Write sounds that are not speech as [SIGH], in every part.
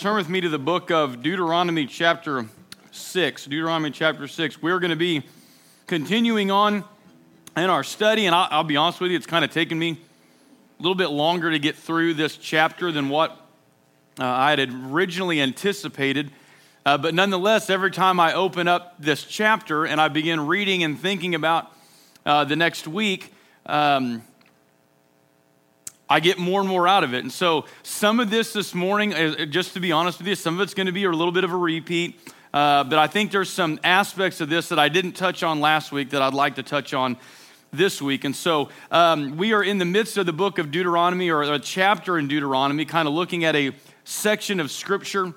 turn with me to the book of Deuteronomy, chapter 6. Deuteronomy, chapter 6. We're going to be continuing on in our study, and I'll, I'll be honest with you, it's kind of taken me a little bit longer to get through this chapter than what uh, I had originally anticipated. Uh, but nonetheless, every time I open up this chapter and I begin reading and thinking about uh, the next week, um, I get more and more out of it. And so, some of this this morning, uh, just to be honest with you, some of it's going to be a little bit of a repeat. Uh, but I think there's some aspects of this that I didn't touch on last week that I'd like to touch on this week. And so, um, we are in the midst of the book of Deuteronomy, or a chapter in Deuteronomy, kind of looking at a section of scripture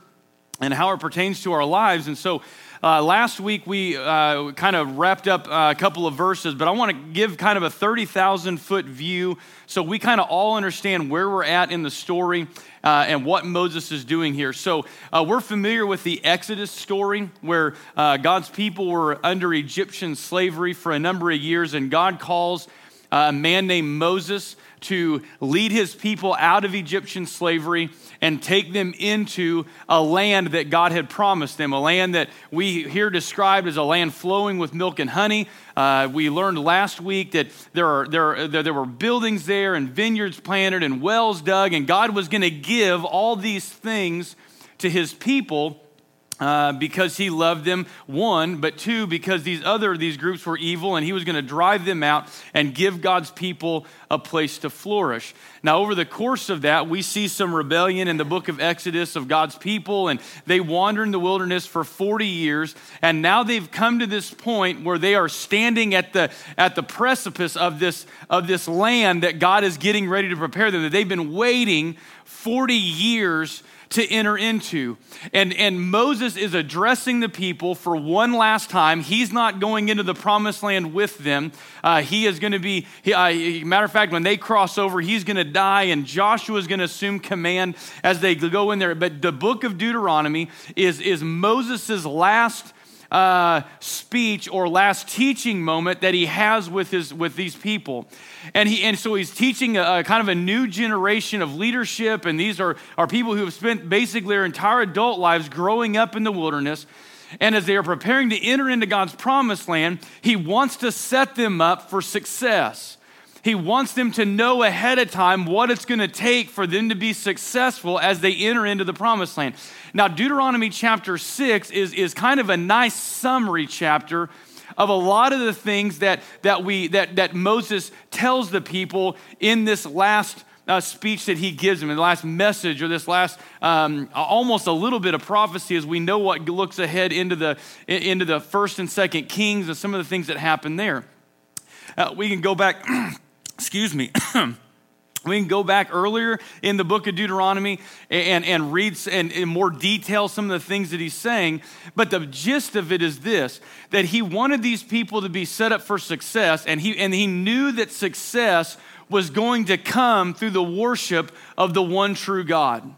and how it pertains to our lives. And so, uh, last week we uh, kind of wrapped up uh, a couple of verses, but I want to give kind of a 30,000 foot view so we kind of all understand where we're at in the story uh, and what Moses is doing here. So uh, we're familiar with the Exodus story where uh, God's people were under Egyptian slavery for a number of years, and God calls a man named Moses to lead his people out of Egyptian slavery and take them into a land that God had promised them, a land that we hear described as a land flowing with milk and honey. Uh, we learned last week that there, are, there, there were buildings there and vineyards planted and wells dug, and God was going to give all these things to his people uh, because he loved them, one, but two, because these other these groups were evil and he was going to drive them out and give God's people a place to flourish. Now, over the course of that, we see some rebellion in the book of Exodus of God's people, and they wander in the wilderness for 40 years, and now they've come to this point where they are standing at the at the precipice of this of this land that God is getting ready to prepare them. That they've been waiting 40 years to enter into. And, and Moses is addressing the people for one last time. He's not going into the promised land with them. Uh, he is going to be, he, uh, matter of fact, when they cross over, he's going to die, and Joshua is going to assume command as they go in there. But the book of Deuteronomy is, is Moses' last uh, speech or last teaching moment that he has with, his, with these people. And, he, and so he's teaching a, a, kind of a new generation of leadership, and these are, are people who have spent basically their entire adult lives growing up in the wilderness. And as they are preparing to enter into God's promised land, he wants to set them up for success. He wants them to know ahead of time what it's going to take for them to be successful as they enter into the promised land. Now, Deuteronomy chapter 6 is, is kind of a nice summary chapter of a lot of the things that, that, we, that, that Moses tells the people in this last uh, speech that he gives them, in the last message, or this last um, almost a little bit of prophecy as we know what looks ahead into the, into the first and second Kings and some of the things that happen there. Uh, we can go back [CLEARS THROAT] excuse me. [COUGHS] we can go back earlier in the book of Deuteronomy and, and read in, in more detail some of the things that he's saying. But the gist of it is this that he wanted these people to be set up for success, and he, and he knew that success was going to come through the worship of the one true God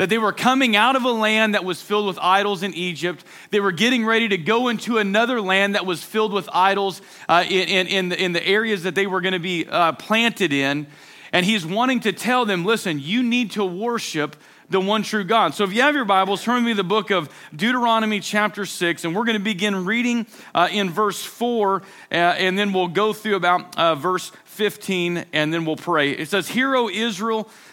that they were coming out of a land that was filled with idols in Egypt. They were getting ready to go into another land that was filled with idols uh, in, in, in, the, in, the, areas that they were going to be uh, planted in. And he's wanting to tell them listen, you need to worship the one true God. So if you have your Bibles, turn me the book of Deuteronomy, chapter 6, and we're going to begin reading uh, in verse 4, uh, and then we'll go through about uh, verse 15, and then we'll pray. It says, Hear, O Israel,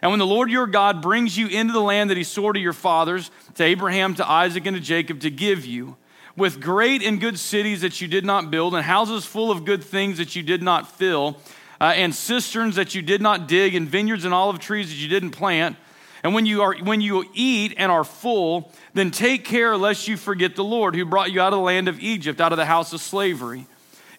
And when the Lord your God brings you into the land that he swore to your fathers, to Abraham, to Isaac, and to Jacob, to give you, with great and good cities that you did not build, and houses full of good things that you did not fill, uh, and cisterns that you did not dig, and vineyards and olive trees that you didn't plant. And when you, are, when you eat and are full, then take care lest you forget the Lord who brought you out of the land of Egypt, out of the house of slavery.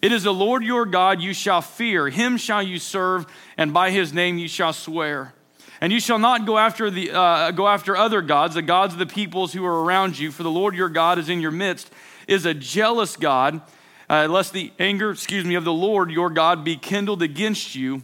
It is the Lord your God you shall fear, him shall you serve, and by his name you shall swear. And you shall not go after, the, uh, go after other gods, the gods of the peoples who are around you, for the Lord your God is in your midst is a jealous God, uh, lest the anger, excuse me, of the Lord your God be kindled against you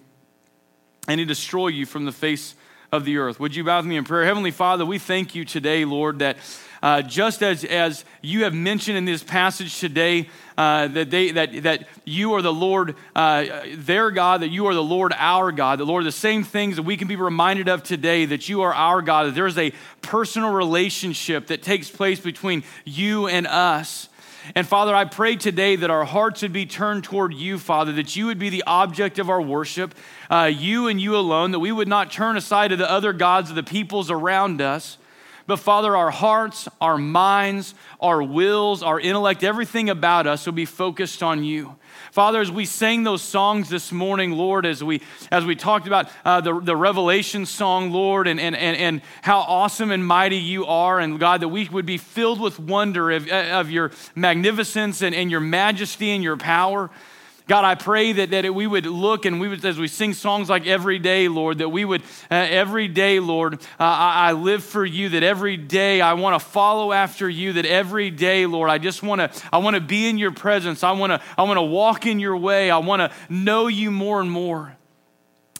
and he destroy you from the face of the earth. Would you bow with me in prayer? Heavenly Father, we thank you today, Lord, that uh, just as, as you have mentioned in this passage today, uh, that, they, that, that you are the Lord, uh, their God, that you are the Lord, our God, The Lord, the same things that we can be reminded of today, that you are our God, that there's a personal relationship that takes place between you and us. And Father, I pray today that our hearts would be turned toward you, Father, that you would be the object of our worship, uh, you and you alone, that we would not turn aside to the other gods of the peoples around us. But Father, our hearts, our minds, our wills, our intellect, everything about us will be focused on you. Father, as we sang those songs this morning, Lord, as we, as we talked about uh, the, the Revelation song, Lord, and, and, and, and how awesome and mighty you are, and God, that we would be filled with wonder of, of your magnificence and, and your majesty and your power. God, I pray that, that we would look and we would, as we sing songs like every day, Lord, that we would, uh, every day, Lord, uh, I, I, live for you, that every day I want to follow after you, that every day, Lord, I just want to, I want to be in your presence. I want to, I want to walk in your way. I want to know you more and more.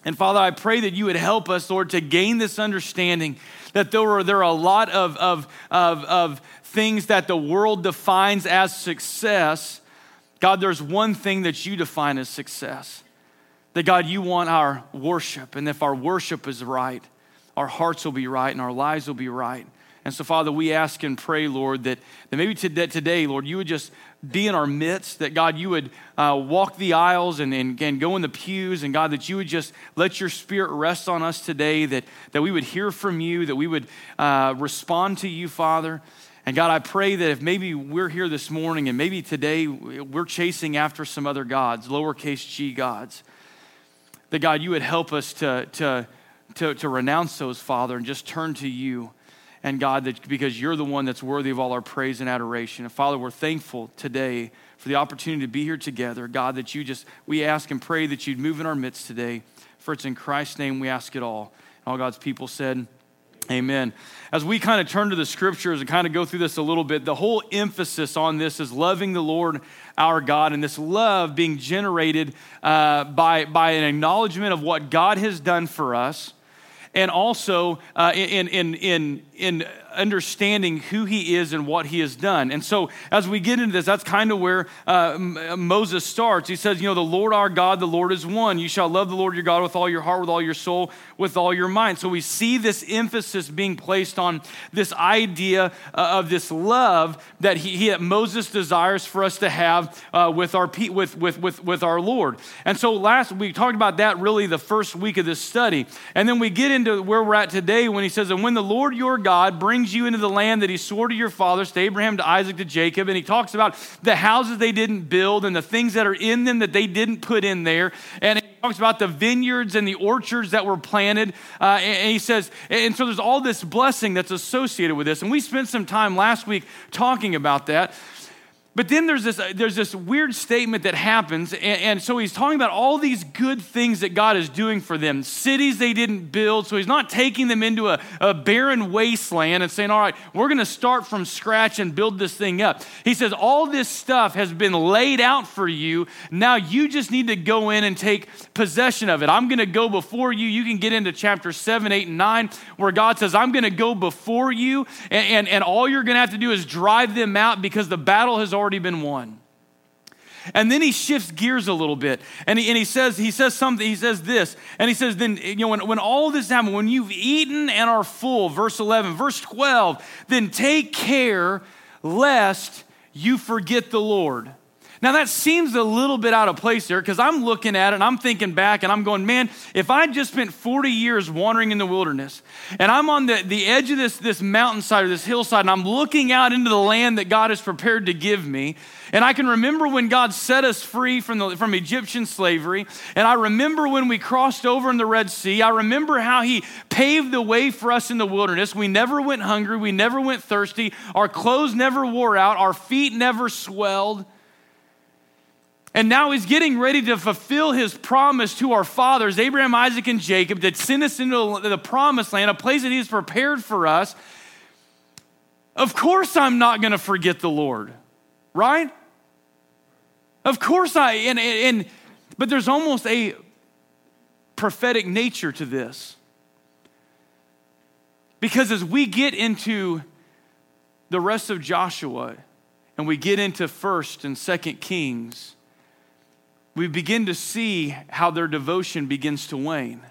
And Father, I pray that you would help us, Lord, to gain this understanding that there are, there are a lot of, of, of, of things that the world defines as success God, there's one thing that you define as success. That God, you want our worship. And if our worship is right, our hearts will be right and our lives will be right. And so, Father, we ask and pray, Lord, that, that maybe today, Lord, you would just be in our midst, that God, you would uh, walk the aisles and, and, and go in the pews, and God, that you would just let your spirit rest on us today, that, that we would hear from you, that we would uh, respond to you, Father. And God, I pray that if maybe we're here this morning and maybe today we're chasing after some other gods, lowercase g gods, that God, you would help us to, to, to, to renounce those, Father, and just turn to you. And God, that because you're the one that's worthy of all our praise and adoration. And Father, we're thankful today for the opportunity to be here together. God, that you just, we ask and pray that you'd move in our midst today. For it's in Christ's name we ask it all. And all God's people said, Amen. As we kind of turn to the scriptures and kind of go through this a little bit, the whole emphasis on this is loving the Lord our God, and this love being generated uh, by, by an acknowledgement of what God has done for us, and also uh, in, in, in, in understanding who he is and what he has done. And so, as we get into this, that's kind of where uh, Moses starts. He says, You know, the Lord our God, the Lord is one. You shall love the Lord your God with all your heart, with all your soul, with all your mind. So, we see this emphasis being placed on this idea uh, of this love that he, he, that Moses desires for us to have uh, with, our, with, with, with, with our Lord. And so, last we talked about that really the first week of this study. And then we get into where we're at today when he says, And when the Lord your God brings brings you into the land that he swore to your fathers, to Abraham, to Isaac, to Jacob. And he talks about the houses they didn't build and the things that are in them that they didn't put in there. And he talks about the vineyards and the orchards that were planted. Uh, and he says, and so there's all this blessing that's associated with this. And we spent some time last week talking about that. But then there's this, uh, there's this weird statement that happens. And, and, so he's talking about all these good things that God is doing for them cities they didn't build. So he's not taking them into a, a barren wasteland and saying, all right, we're going to start from scratch and build this thing up. He says, all this stuff has been laid out for you. Now you just need to go in and take possession of it. I'm going to go before you. You can get into chapter 7, 8, and 9, where God says, I'm going to go before you. And, and, and all you're going to have to do is drive them out because the battle has already already been won. And then he shifts gears a little bit. And he, and he says, he says something, he says this, and he says, then, you know, when, when all this happens, when you've eaten and are full, verse 11, verse 12, then take care lest you forget the Lord. Now, that seems a little bit out of place there because I'm looking at it and I'm thinking back and I'm going, man, if I just spent 40 years wandering in the wilderness and I'm on the, the edge of this, this mountainside or this hillside and I'm looking out into the land that God has prepared to give me, and I can remember when God set us free from, the, from Egyptian slavery, and I remember when we crossed over in the Red Sea, I remember how He paved the way for us in the wilderness. We never went hungry, we never went thirsty, our clothes never wore out, our feet never swelled. And now he's getting ready to fulfill his promise to our fathers, Abraham, Isaac, and Jacob, to send us into the promised land, a place that he's prepared for us. Of course, I'm not going to forget the Lord right? Of course I, and, and, but there's almost a prophetic nature to this. Because as we get into the rest of Joshua and we get into 1st and 2nd Kings, we begin to see how their devotion begins to wane.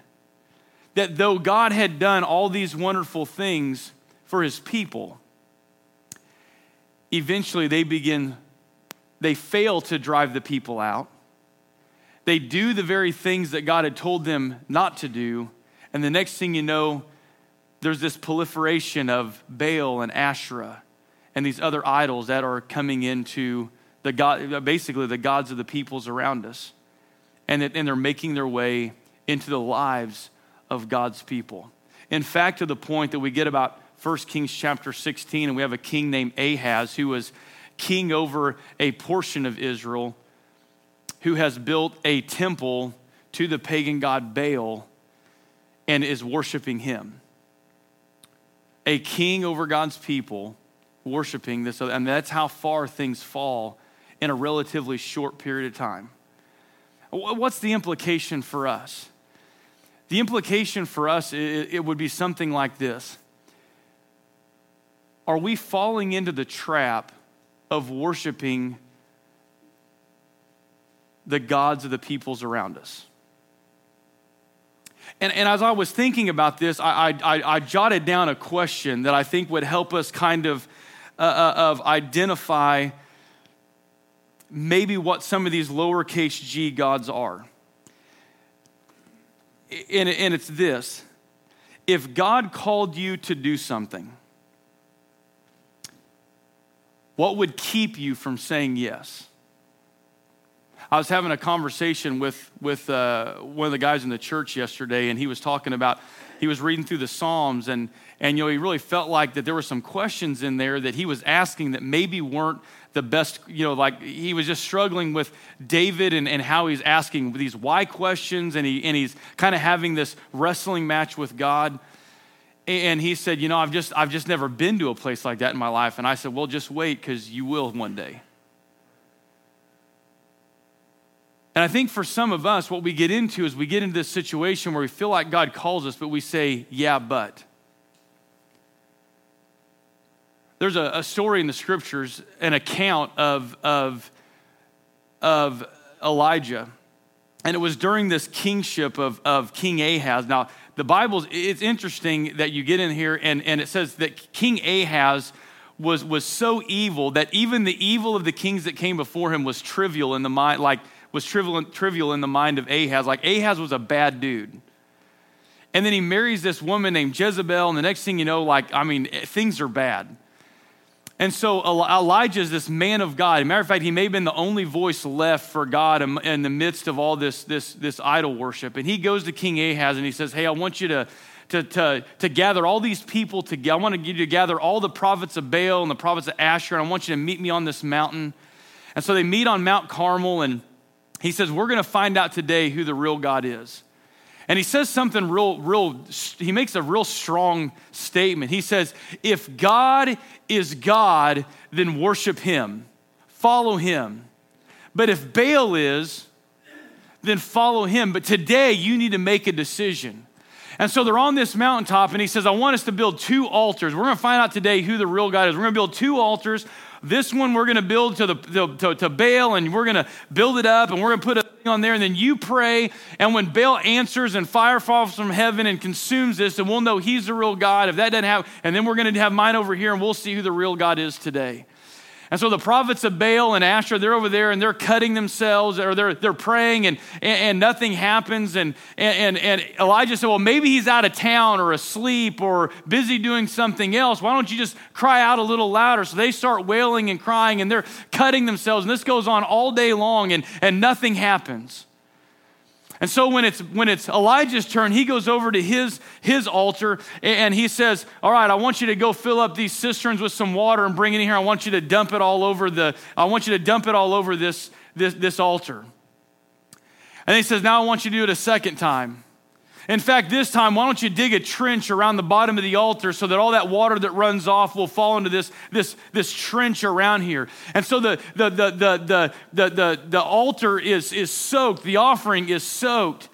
That though God had done all these wonderful things for his people, eventually they begin, they fail to drive the people out. They do the very things that God had told them not to do. And the next thing you know, there's this proliferation of Baal and Asherah and these other idols that are coming into the God, uh, basically the gods of the peoples around us. And, and they're making their way into the lives of God's people. In fact, to the point that we get about 1 Kings chapter 16, and we have a king named Ahaz who was king over a portion of Israel, who has built a temple to the pagan god Baal and is worshiping him a king over God's people worshiping this and that's how far things fall in a relatively short period of time. What's the implication for us? The implication for us, it would be something like this Are we falling into the trap of worshiping the gods of the peoples around us? And, and as I was thinking about this, I, I, I jotted down a question that I think would help us kind of, uh, uh, of identify maybe what some of these lowercase g gods are. And, and it's this if God called you to do something, what would keep you from saying yes? I was having a conversation with, with uh, one of the guys in the church yesterday, and he was talking about, he was reading through the Psalms, and, and you know, he really felt like that there were some questions in there that he was asking that maybe weren't the best, you know, like he was just struggling with David and, and how he's asking these why questions, and, he, and he's kind of having this wrestling match with God. And he said, You know, I've just, I've just never been to a place like that in my life. And I said, Well, just wait, because you will one day. And I think for some of us, what we get into is we get into this situation where we feel like God calls us, but we say, yeah, but. There's a, a story in the scriptures, an account of, of, of Elijah. And it was during this kingship of, of King Ahaz. Now, the Bible, it's interesting that you get in here and, and it says that King Ahaz was, was so evil that even the evil of the kings that came before him was trivial in the mind, like was trivial, trivial in the mind of Ahaz. Like Ahaz was a bad dude. And then he marries this woman named Jezebel, and the next thing you know, like, I mean, eh, things are bad. And so Elijah is this man of God. Matter of fact, he may have been the only voice left for God in the midst of all this, this, this idol worship. And he goes to King Ahaz and he says, Hey, I want you to, to, to, to gather all these people together. I want you to gather all the prophets of Baal and the prophets of Asher, and I want you to meet me on this mountain. And so they meet on Mount Carmel, and he says, We're going to find out today who the real God is. And he says something real, real, he makes a real strong statement. He says, If God is God, then worship him, follow him. But if Baal is, then follow him. But today you need to make a decision. And so they're on this mountaintop, and he says, I want us to build two altars. We're going to find out today who the real God is. We're going to build two altars this one we're going to build to, the, to, to Baal and we're going to build it up and we're going to put a thing on there. And then you pray. And when Baal answers and fire falls from heaven and consumes this, and we'll know he's the real God. If that doesn't happen, and then we're going to have mine over here and we'll see who the real God is today. And so the prophets of Baal and Asher, they're over there and they're cutting themselves or they're, they're praying and, and, and nothing happens. And, and, and Elijah said, Well, maybe he's out of town or asleep or busy doing something else. Why don't you just cry out a little louder? So they start wailing and crying and they're cutting themselves. And this goes on all day long and, and nothing happens. And so when it's when it's Elijah's turn, he goes over to his his altar and he says, "All right, I want you to go fill up these cisterns with some water and bring it in here. I want you to dump it all over the I want you to dump it all over this this this altar." And he says, "Now I want you to do it a second time." In fact, this time, why don't you dig a trench around the bottom of the altar so that all that water that runs off will fall into this, this, this trench around here? And so the, the, the, the, the, the, the, the altar is, is soaked, the offering is soaked.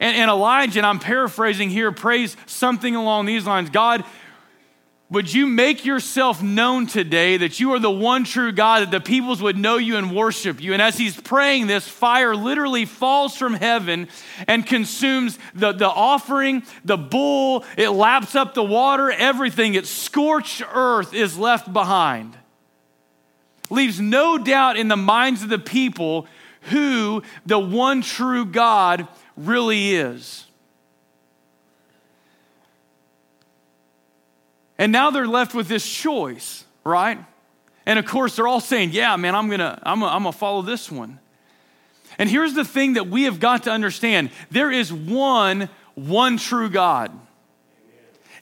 And, and Elijah, and I'm paraphrasing here, prays something along these lines God, would you make yourself known today that you are the one true God, that the peoples would know you and worship you? And as he's praying, this fire literally falls from heaven and consumes the, the offering, the bull, it laps up the water, everything. It's scorched earth is left behind. Leaves no doubt in the minds of the people who the one true God really is. And now they're left with this choice, right? And of course, they're all saying, Yeah, man, I'm gonna, I'm gonna, I'm gonna follow this one. And here's the thing that we have got to understand there is one, one true God.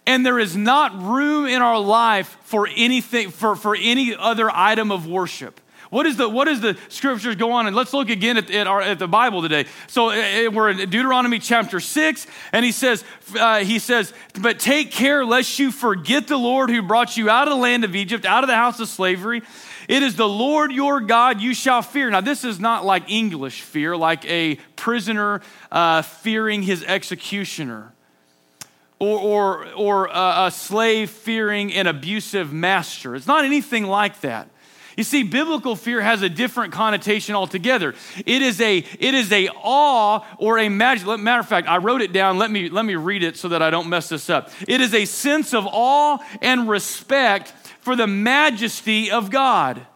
And there is not room in our life for anything, for, for any other item of worship. What is the what does the scriptures go on? And let's look again at, at, our, at the Bible today. So uh, we're in Deuteronomy chapter six, and he says uh, he says, "But take care lest you forget the Lord who brought you out of the land of Egypt, out of the house of slavery." It is the Lord your God you shall fear. Now, this is not like English fear, like a prisoner uh, fearing his executioner, or, or, or a slave fearing an abusive master. It's not anything like that. You see, biblical fear has a different connotation altogether. It is a, it is a awe or a magic. Matter of fact, I wrote it down. Let me, let me read it so that I don't mess this up. It is a sense of awe and respect for the majesty of God.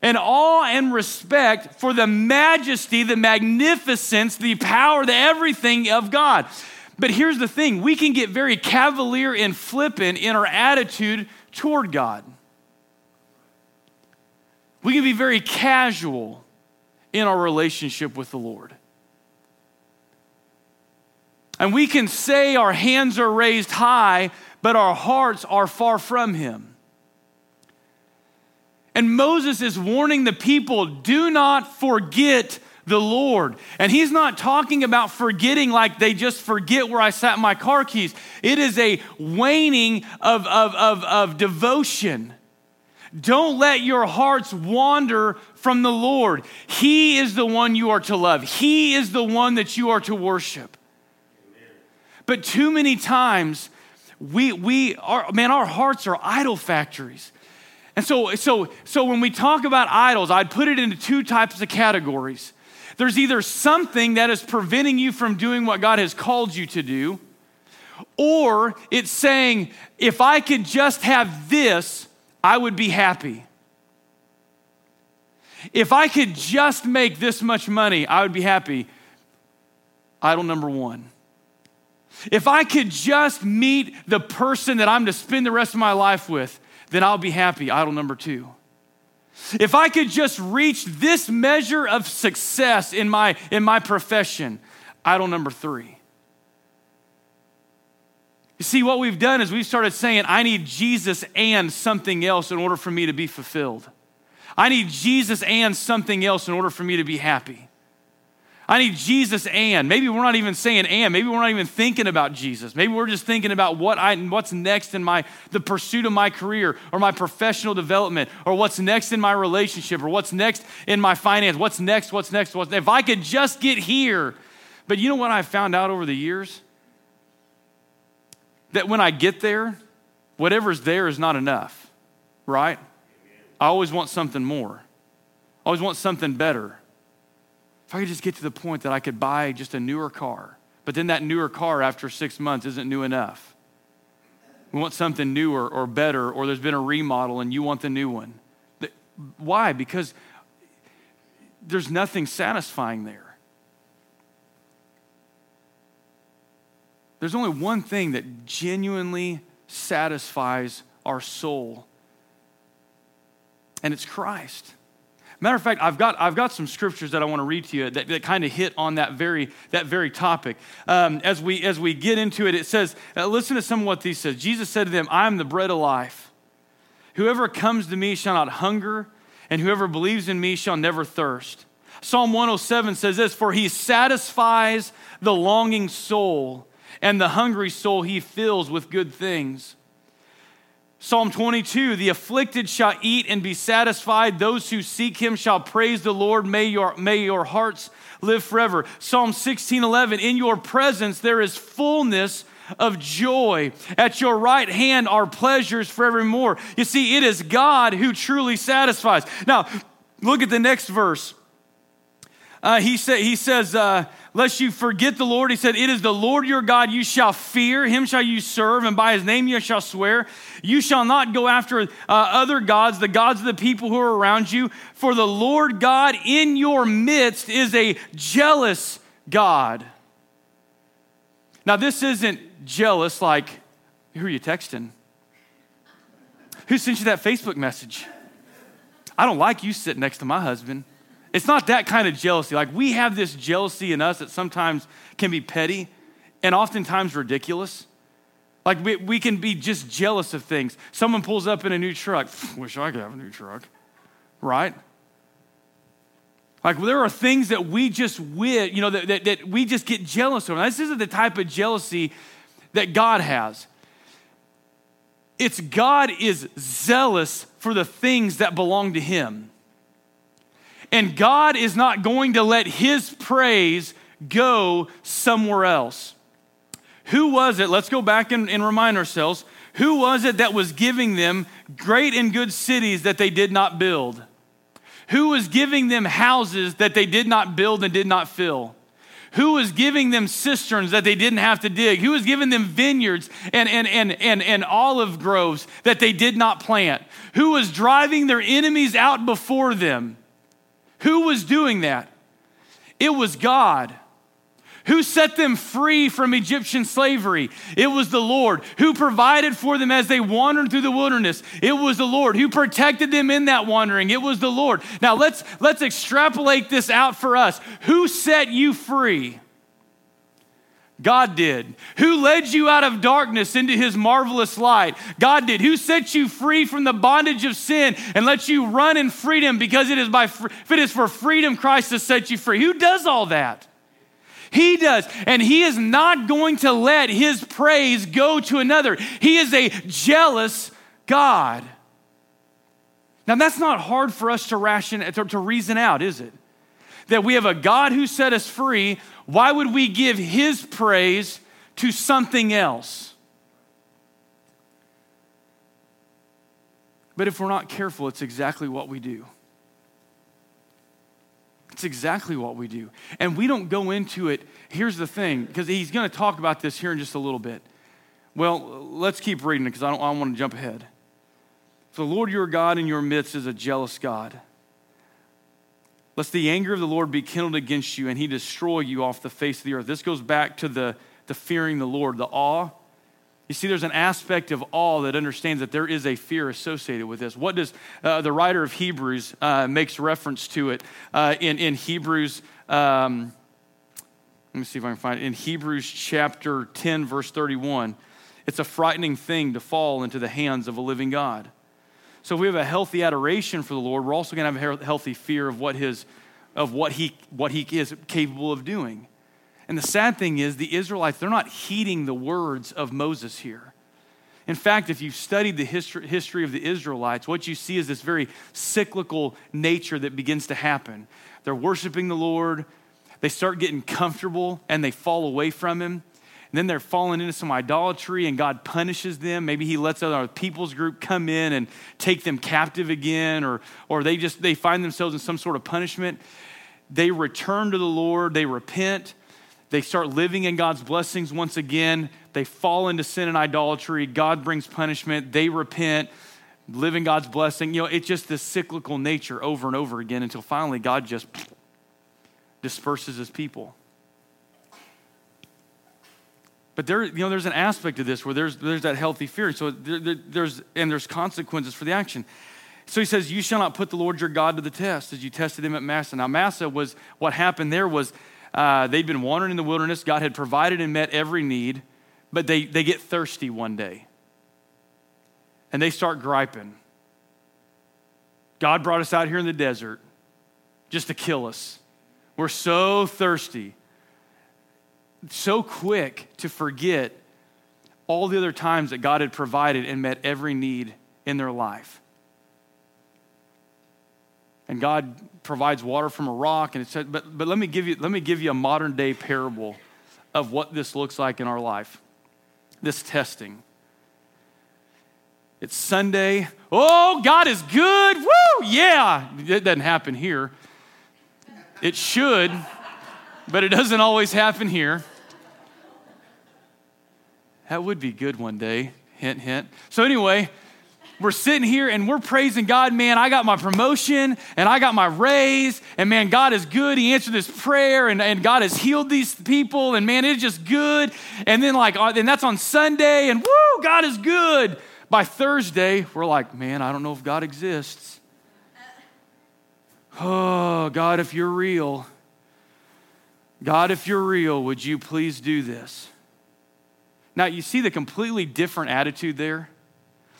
An awe and respect for the majesty, the magnificence, the power, the everything of God. But here's the thing we can get very cavalier and flippant in our attitude toward God. We can be very casual in our relationship with the Lord. And we can say our hands are raised high, but our hearts are far from Him. And Moses is warning the people do not forget the Lord. And he's not talking about forgetting like they just forget where I sat my car keys. It is a waning of, of, of, of devotion. Don't let your hearts wander from the Lord. He is the one you are to love, He is the one that you are to worship. But too many times, we, we are, man, our hearts are idol factories. And so, so, so when we talk about idols, I'd put it into two types of categories. There's either something that is preventing you from doing what God has called you to do, or it's saying, if I could just have this, I would be happy. If I could just make this much money, I would be happy. Idol number one. If I could just meet the person that I'm to spend the rest of my life with, then I'll be happy. Idol number two. If I could just reach this measure of success in my, in my profession, idol number three. You see, what we've done is we've started saying, I need Jesus and something else in order for me to be fulfilled. I need Jesus and something else in order for me to be happy. I need Jesus and. Maybe we're not even saying and. Maybe we're not even thinking about Jesus. Maybe we're just thinking about what I, what's next in my, the pursuit of my career or my professional development or what's next in my relationship or what's next in my finance. What's next? What's next? What's, if I could just get here. But you know what I found out over the years? That when I get there, whatever's there is not enough, right? I always want something more. I always want something better. If I could just get to the point that I could buy just a newer car, but then that newer car after six months isn't new enough. We want something newer or better, or there's been a remodel and you want the new one. Why? Because there's nothing satisfying there. There's only one thing that genuinely satisfies our soul, and it's Christ. Matter of fact, I've got, I've got some scriptures that I want to read to you that, that kind of hit on that very, that very topic. Um, as, we, as we get into it, it says, uh, listen to some of what these says. Jesus said to them, I am the bread of life. Whoever comes to me shall not hunger, and whoever believes in me shall never thirst. Psalm 107 says this For he satisfies the longing soul, and the hungry soul he fills with good things. Psalm 22 The afflicted shall eat and be satisfied. Those who seek him shall praise the Lord. May your, may your hearts live forever. Psalm 16 11 In your presence there is fullness of joy. At your right hand are pleasures forevermore. You see, it is God who truly satisfies. Now, look at the next verse. Uh, he, say, he says, uh, Lest you forget the Lord, he said, It is the Lord your God you shall fear, him shall you serve, and by his name you shall swear. You shall not go after uh, other gods, the gods of the people who are around you, for the Lord God in your midst is a jealous God. Now, this isn't jealous like, who are you texting? Who sent you that Facebook message? I don't like you sitting next to my husband. It's not that kind of jealousy. Like we have this jealousy in us that sometimes can be petty and oftentimes ridiculous. Like we, we can be just jealous of things. Someone pulls up in a new truck. Wish I could have a new truck, right? Like there are things that we just wit, you know, that, that, that we just get jealous of. This isn't the type of jealousy that God has. It's God is zealous for the things that belong to Him. And God is not going to let His praise go somewhere else. Who was it? Let's go back and, and remind ourselves. Who was it that was giving them great and good cities that they did not build? Who was giving them houses that they did not build and did not fill? Who was giving them cisterns that they didn't have to dig? Who was giving them vineyards and, and, and, and, and olive groves that they did not plant? Who was driving their enemies out before them? Who was doing that? It was God. Who set them free from Egyptian slavery? It was the Lord. Who provided for them as they wandered through the wilderness? It was the Lord. Who protected them in that wandering? It was the Lord. Now let's let's extrapolate this out for us. Who set you free? God did. Who led you out of darkness into his marvelous light? God did. Who set you free from the bondage of sin and let you run in freedom because it is by if it is for freedom Christ has set you free? Who does all that? He does. And He is not going to let His praise go to another. He is a jealous God. Now, that's not hard for us to, ration, to, to reason out, is it? That we have a God who set us free. Why would we give His praise to something else? But if we're not careful, it's exactly what we do. It's exactly what we do. And we don't go into it. Here's the thing, because he's going to talk about this here in just a little bit. Well, let's keep reading it because I don't, I don't want to jump ahead. The Lord your God in your midst is a jealous God. Lest the anger of the Lord be kindled against you and he destroy you off the face of the earth. This goes back to the, the fearing the Lord, the awe you see, there's an aspect of awe that understands that there is a fear associated with this. What does uh, the writer of Hebrews uh, makes reference to it uh, in, in Hebrews? Um, let me see if I can find it. In Hebrews chapter 10, verse 31, it's a frightening thing to fall into the hands of a living God. So if we have a healthy adoration for the Lord, we're also going to have a healthy fear of what, his, of what, he, what he is capable of doing. And the sad thing is, the Israelites, they're not heeding the words of Moses here. In fact, if you've studied the history, history of the Israelites, what you see is this very cyclical nature that begins to happen. They're worshiping the Lord, they start getting comfortable, and they fall away from Him. Then they're falling into some idolatry, and God punishes them. Maybe He lets other people's group come in and take them captive again, or, or they just they find themselves in some sort of punishment. They return to the Lord, they repent, they start living in God's blessings once again. They fall into sin and idolatry. God brings punishment. They repent, live in God's blessing. You know, it's just this cyclical nature over and over again until finally God just disperses his people. But there, you know, there's an aspect of this where there's, there's that healthy fear. So there, there, there's, and there's consequences for the action. So he says, You shall not put the Lord your God to the test as you tested him at Massah. Now, Massah was, what happened there was uh, they'd been wandering in the wilderness. God had provided and met every need, but they, they get thirsty one day. And they start griping. God brought us out here in the desert just to kill us. We're so thirsty, so quick to forget all the other times that God had provided and met every need in their life. And God provides water from a rock, and it said, but, but let me give you let me give you a modern day parable of what this looks like in our life. This testing. It's Sunday. Oh, God is good. Woo! Yeah. It doesn't happen here. It should, but it doesn't always happen here. That would be good one day. Hint, hint. So, anyway, we're sitting here and we're praising God. Man, I got my promotion and I got my raise. And man, God is good. He answered this prayer and, and God has healed these people. And man, it's just good. And then, like, uh, and that's on Sunday. And woo, God is good. By Thursday, we're like, man, I don't know if God exists. Oh, God, if you're real, God, if you're real, would you please do this? Now, you see the completely different attitude there?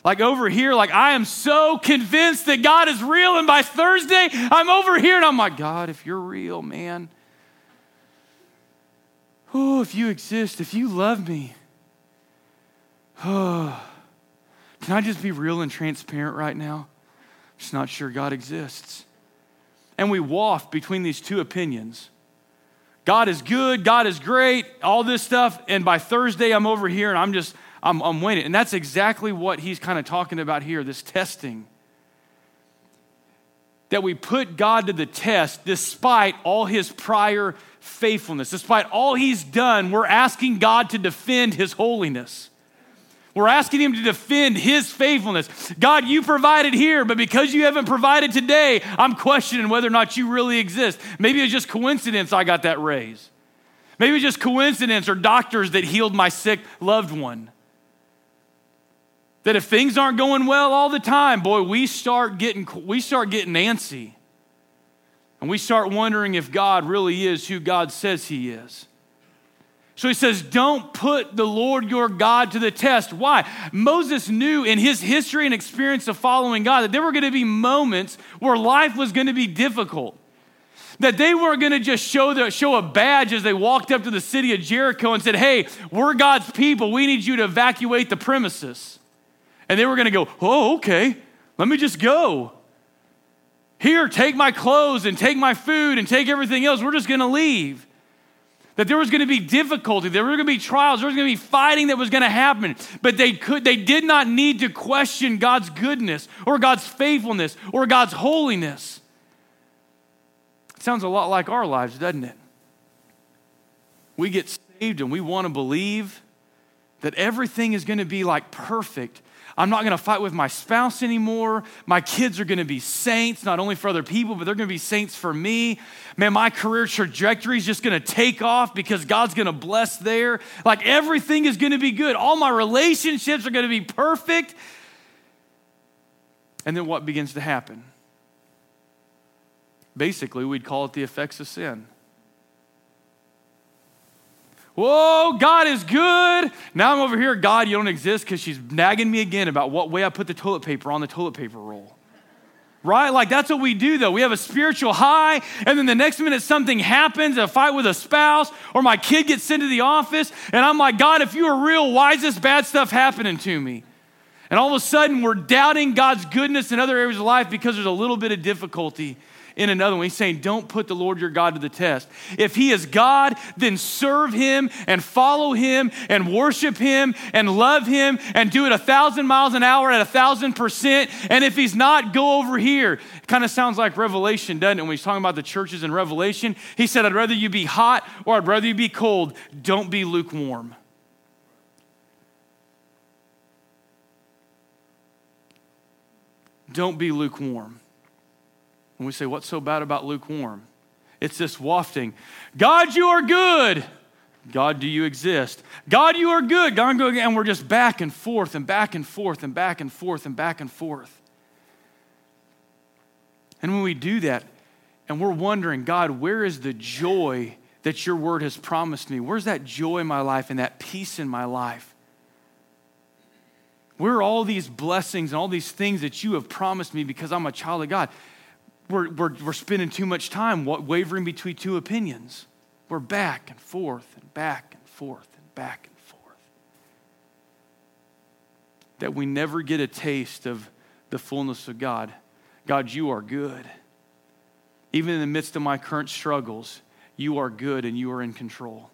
Like over here, like I am so convinced that God is real, and by Thursday, I'm over here and I'm like, God, if you're real, man. Oh, if you exist, if you love me. Oh. [SIGHS] Can I just be real and transparent right now? I'm just not sure God exists. And we waft between these two opinions. God is good, God is great, all this stuff. And by Thursday, I'm over here and I'm just, I'm, I'm waiting. And that's exactly what he's kind of talking about here this testing. That we put God to the test despite all his prior faithfulness, despite all he's done, we're asking God to defend his holiness. We're asking Him to defend His faithfulness. God, you provided here, but because you haven't provided today, I'm questioning whether or not you really exist. Maybe it's just coincidence I got that raise. Maybe it's just coincidence or doctors that healed my sick loved one. That if things aren't going well all the time, boy, we start getting, we start getting antsy. And we start wondering if God really is who God says He is. So he says, Don't put the Lord your God to the test. Why? Moses knew in his history and experience of following God that there were going to be moments where life was going to be difficult. That they weren't going to just show, the, show a badge as they walked up to the city of Jericho and said, Hey, we're God's people. We need you to evacuate the premises. And they were going to go, Oh, okay, let me just go. Here, take my clothes and take my food and take everything else. We're just going to leave that there was going to be difficulty, there were going to be trials, there was going to be fighting that was going to happen. But they could they did not need to question God's goodness or God's faithfulness or God's holiness. It sounds a lot like our lives, doesn't it? We get saved and we want to believe that everything is going to be like perfect I'm not going to fight with my spouse anymore. My kids are going to be saints, not only for other people, but they're going to be saints for me. Man, my career trajectory is just going to take off because God's going to bless there. Like everything is going to be good. All my relationships are going to be perfect. And then what begins to happen? Basically, we'd call it the effects of sin. Whoa, God is good. Now I'm over here, God, you don't exist because she's nagging me again about what way I put the toilet paper on the toilet paper roll. Right? Like that's what we do though. We have a spiritual high, and then the next minute something happens, a fight with a spouse, or my kid gets sent to the office, and I'm like, God, if you are real, why is this bad stuff happening to me? And all of a sudden, we're doubting God's goodness in other areas of life because there's a little bit of difficulty in another one. He's saying, Don't put the Lord your God to the test. If he is God, then serve him and follow him and worship him and love him and do it a thousand miles an hour at a thousand percent. And if he's not, go over here. It kind of sounds like Revelation, doesn't it? When he's talking about the churches in Revelation, he said, I'd rather you be hot or I'd rather you be cold. Don't be lukewarm. Don't be lukewarm. And we say, What's so bad about lukewarm? It's this wafting God, you are good. God, do you exist? God, you are good. God, go again. And we're just back and forth and back and forth and back and forth and back and forth. And when we do that, and we're wondering, God, where is the joy that your word has promised me? Where's that joy in my life and that peace in my life? Where are all these blessings and all these things that you have promised me because I'm a child of God? We're, we're, we're spending too much time wavering between two opinions. We're back and forth and back and forth and back and forth. That we never get a taste of the fullness of God. God, you are good. Even in the midst of my current struggles, you are good and you are in control.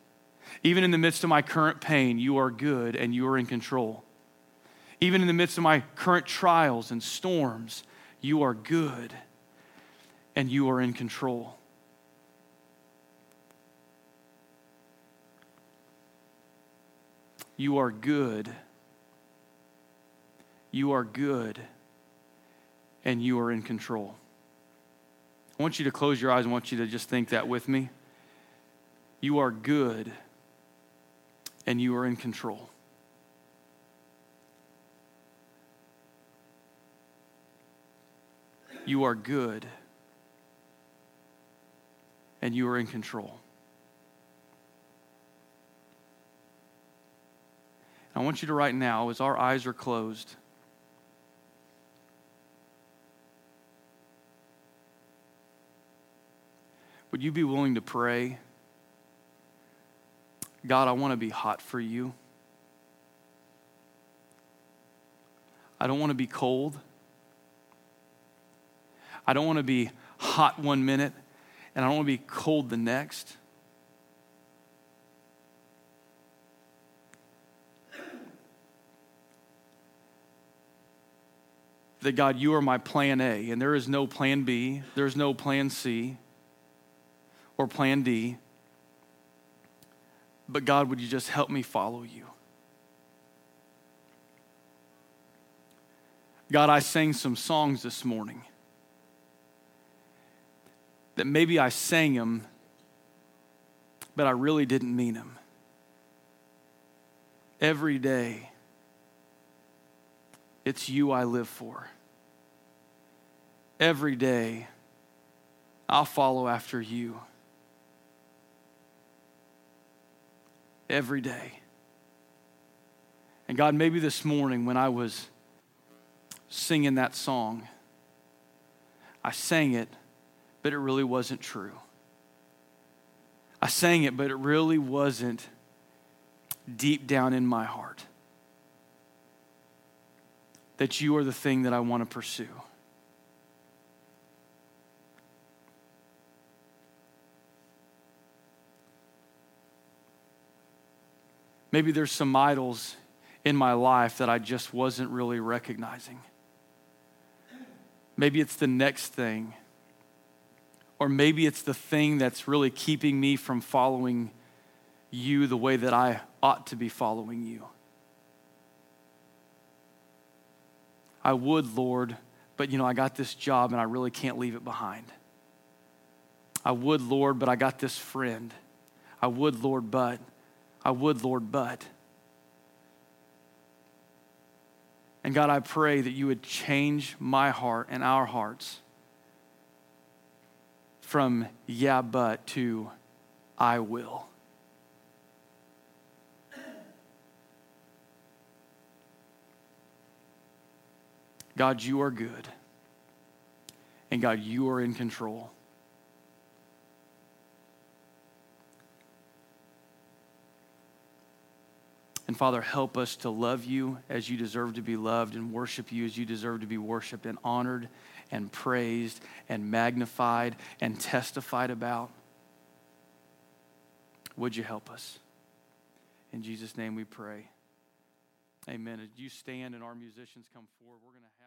Even in the midst of my current pain, you are good and you are in control. Even in the midst of my current trials and storms, you are good and you are in control. You are good. You are good and you are in control. I want you to close your eyes. I want you to just think that with me. You are good and you are in control. You are good and you are in control. I want you to right now, as our eyes are closed, would you be willing to pray? God, I want to be hot for you. I don't want to be cold. I don't want to be hot one minute and I don't want to be cold the next. That God, you are my plan A, and there is no plan B, there's no plan C or plan D. But God, would you just help me follow you? God, I sang some songs this morning that maybe I sang them, but I really didn't mean them. Every day, it's you I live for. Every day, I'll follow after you. every day. And God, maybe this morning when I was singing that song, I sang it, but it really wasn't true. I sang it, but it really wasn't deep down in my heart that you are the thing that I want to pursue. Maybe there's some idols in my life that I just wasn't really recognizing. Maybe it's the next thing. Or maybe it's the thing that's really keeping me from following you the way that I ought to be following you. I would, Lord, but you know, I got this job and I really can't leave it behind. I would, Lord, but I got this friend. I would, Lord, but I would, Lord, but. And God, I pray that you would change my heart and our hearts from yeah, but to I will. God, you are good. And God, you are in control. And Father, help us to love you as you deserve to be loved and worship you as you deserve to be worshiped and honored and praised and magnified and testified about. Would you help us? In Jesus' name we pray. Amen. As you stand and our musicians come forward, we're going to